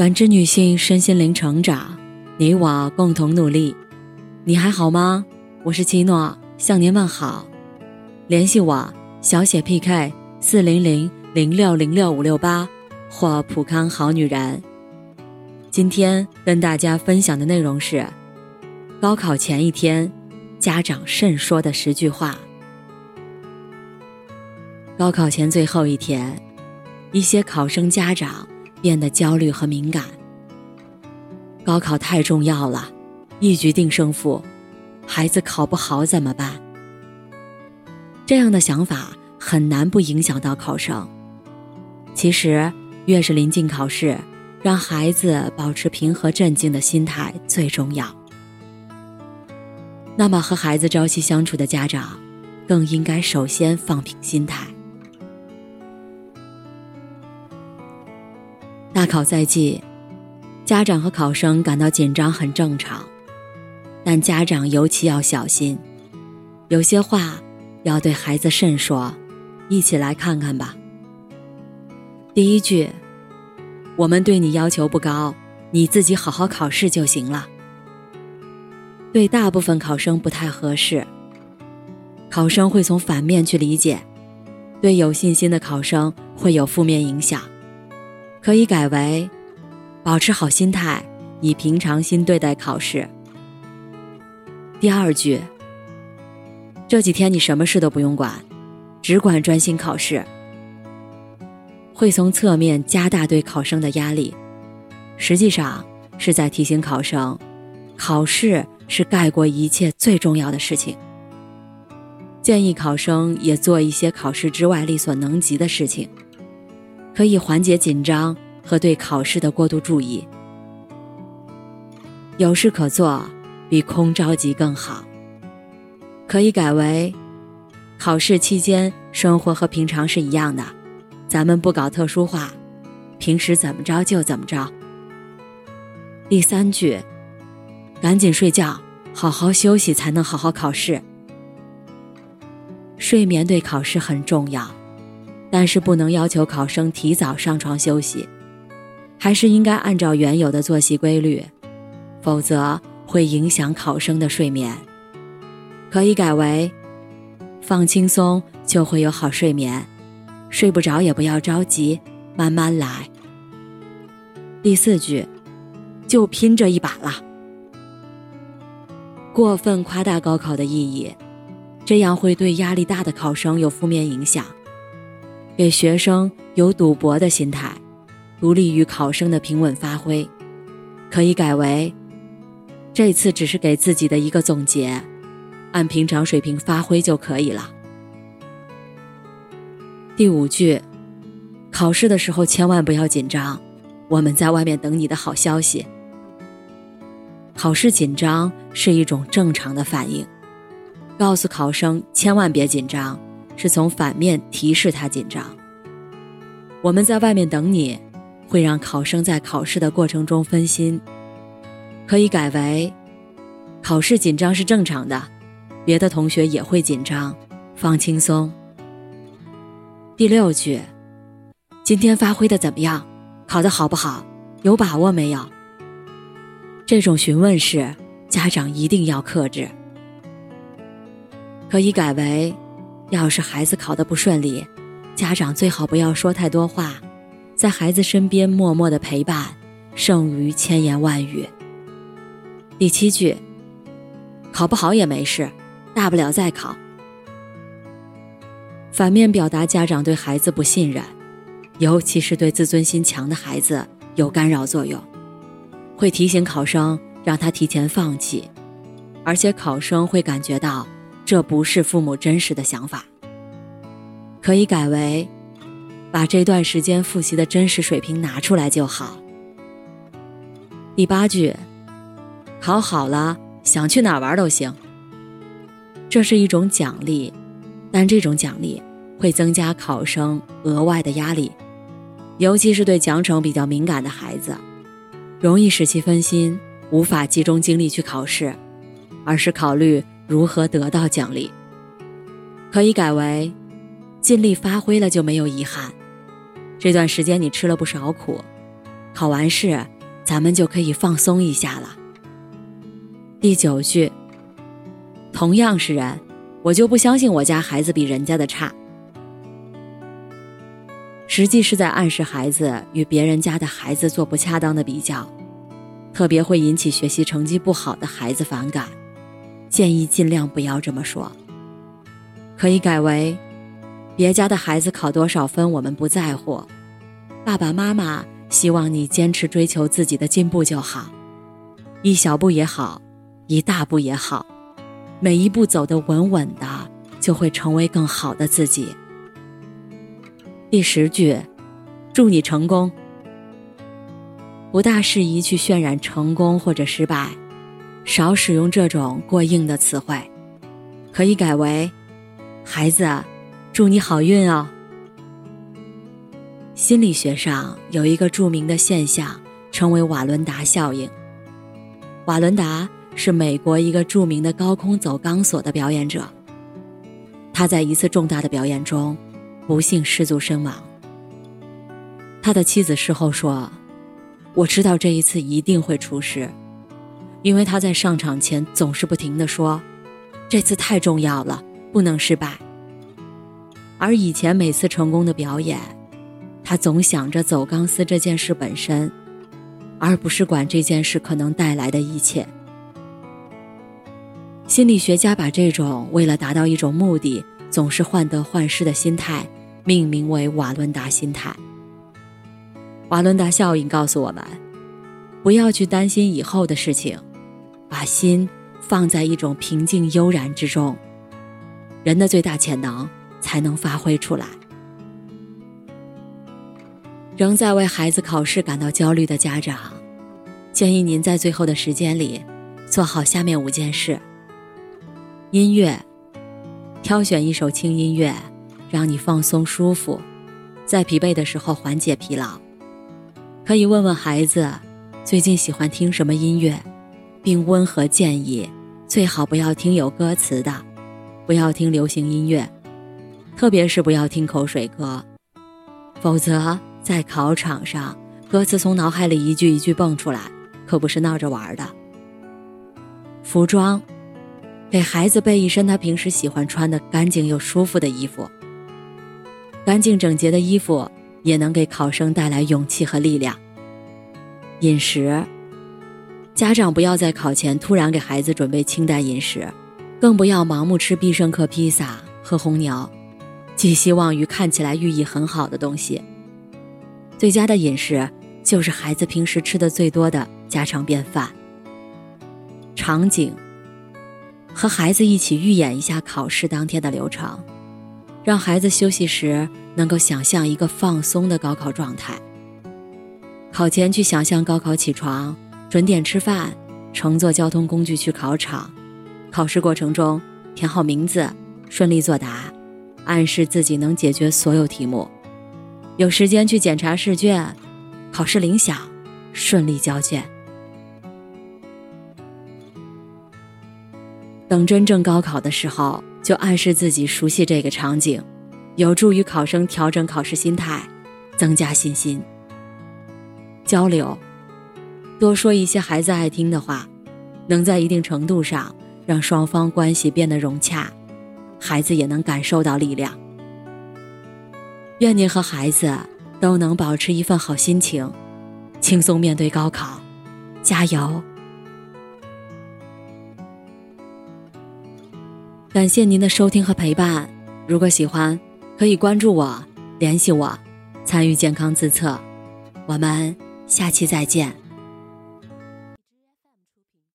感知女性身心灵成长，你我共同努力。你还好吗？我是七诺，向您问好。联系我小写 PK 四零零零六零六五六八或普康好女人。今天跟大家分享的内容是：高考前一天，家长慎说的十句话。高考前最后一天，一些考生家长变得焦虑和敏感。高考太重要了，一局定胜负，孩子考不好怎么办？这样的想法很难不影响到考生。其实，越是临近考试，让孩子保持平和镇静的心态最重要。那么，和孩子朝夕相处的家长，更应该首先放平心态。大考在即，家长和考生感到紧张很正常，但家长尤其要小心，有些话要对孩子慎说。一起来看看吧。第一句，我们对你要求不高，你自己好好考试就行了。对大部分考生不太合适，考生会从反面去理解，对有信心的考生会有负面影响。可以改为：保持好心态，以平常心对待考试。第二句：这几天你什么事都不用管，只管专心考试。会从侧面加大对考生的压力，实际上是在提醒考生，考试是盖过一切最重要的事情。建议考生也做一些考试之外力所能及的事情。可以缓解紧张和对考试的过度注意。有事可做，比空着急更好。可以改为：考试期间生活和平常是一样的，咱们不搞特殊化，平时怎么着就怎么着。第三句，赶紧睡觉，好好休息才能好好考试。睡眠对考试很重要。但是不能要求考生提早上床休息，还是应该按照原有的作息规律，否则会影响考生的睡眠。可以改为：放轻松就会有好睡眠，睡不着也不要着急，慢慢来。第四句，就拼这一把了。过分夸大高考的意义，这样会对压力大的考生有负面影响。给学生有赌博的心态，不利于考生的平稳发挥，可以改为：这次只是给自己的一个总结，按平常水平发挥就可以了。第五句，考试的时候千万不要紧张，我们在外面等你的好消息。考试紧张是一种正常的反应，告诉考生千万别紧张。是从反面提示他紧张。我们在外面等你，会让考生在考试的过程中分心。可以改为：考试紧张是正常的，别的同学也会紧张，放轻松。第六句，今天发挥的怎么样？考得好不好？有把握没有？这种询问式，家长一定要克制。可以改为。要是孩子考得不顺利，家长最好不要说太多话，在孩子身边默默的陪伴，胜于千言万语。第七句，考不好也没事，大不了再考。反面表达家长对孩子不信任，尤其是对自尊心强的孩子有干扰作用，会提醒考生让他提前放弃，而且考生会感觉到。这不是父母真实的想法，可以改为，把这段时间复习的真实水平拿出来就好。第八句，考好了想去哪玩都行。这是一种奖励，但这种奖励会增加考生额外的压力，尤其是对奖惩比较敏感的孩子，容易使其分心，无法集中精力去考试，而是考虑。如何得到奖励？可以改为尽力发挥了就没有遗憾。这段时间你吃了不少苦，考完试，咱们就可以放松一下了。第九句，同样是人，我就不相信我家孩子比人家的差。实际是在暗示孩子与别人家的孩子做不恰当的比较，特别会引起学习成绩不好的孩子反感。建议尽量不要这么说，可以改为：别家的孩子考多少分我们不在乎，爸爸妈妈希望你坚持追求自己的进步就好，一小步也好，一大步也好，每一步走得稳稳的，就会成为更好的自己。第十句，祝你成功。不大适宜去渲染成功或者失败，少使用这种过硬的词汇，可以改为：孩子，祝你好运哦。心理学上有一个著名的现象，称为瓦伦达效应。瓦伦达是美国一个著名的高空走钢索的表演者，他在一次重大的表演中。不幸失足身亡。他的妻子事后说：“我知道这一次一定会出事，因为他在上场前总是不停的说，这次太重要了，不能失败。而以前每次成功的表演，他总想着走钢丝这件事本身，而不是管这件事可能带来的一切。心理学家把这种为了达到一种目的，总是患得患失的心态。”命名为瓦伦达心态。瓦伦达效应告诉我们，不要去担心以后的事情，把心放在一种平静悠然之中，人的最大潜能才能发挥出来。仍在为孩子考试感到焦虑的家长，建议您在最后的时间里做好下面五件事：音乐，挑选一首轻音乐。让你放松舒服，在疲惫的时候缓解疲劳。可以问问孩子最近喜欢听什么音乐，并温和建议最好不要听有歌词的，不要听流行音乐，特别是不要听口水歌，否则在考场上歌词从脑海里一句一句蹦出来，可不是闹着玩的。服装，给孩子备一身他平时喜欢穿的干净又舒服的衣服。干净整洁的衣服也能给考生带来勇气和力量。饮食，家长不要在考前突然给孩子准备清淡饮食，更不要盲目吃必胜客披萨、喝红牛，寄希望于看起来寓意很好的东西。最佳的饮食就是孩子平时吃的最多的家常便饭。场景，和孩子一起预演一下考试当天的流程。让孩子休息时能够想象一个放松的高考状态。考前去想象高考起床、准点吃饭、乘坐交通工具去考场，考试过程中填好名字、顺利作答，暗示自己能解决所有题目。有时间去检查试卷，考试铃响，顺利交卷。等真正高考的时候。就暗示自己熟悉这个场景，有助于考生调整考试心态，增加信心。交流，多说一些孩子爱听的话，能在一定程度上让双方关系变得融洽，孩子也能感受到力量。愿您和孩子都能保持一份好心情，轻松面对高考，加油！感谢您的收听和陪伴。如果喜欢，可以关注我，联系我，参与健康自测。我们下期再见。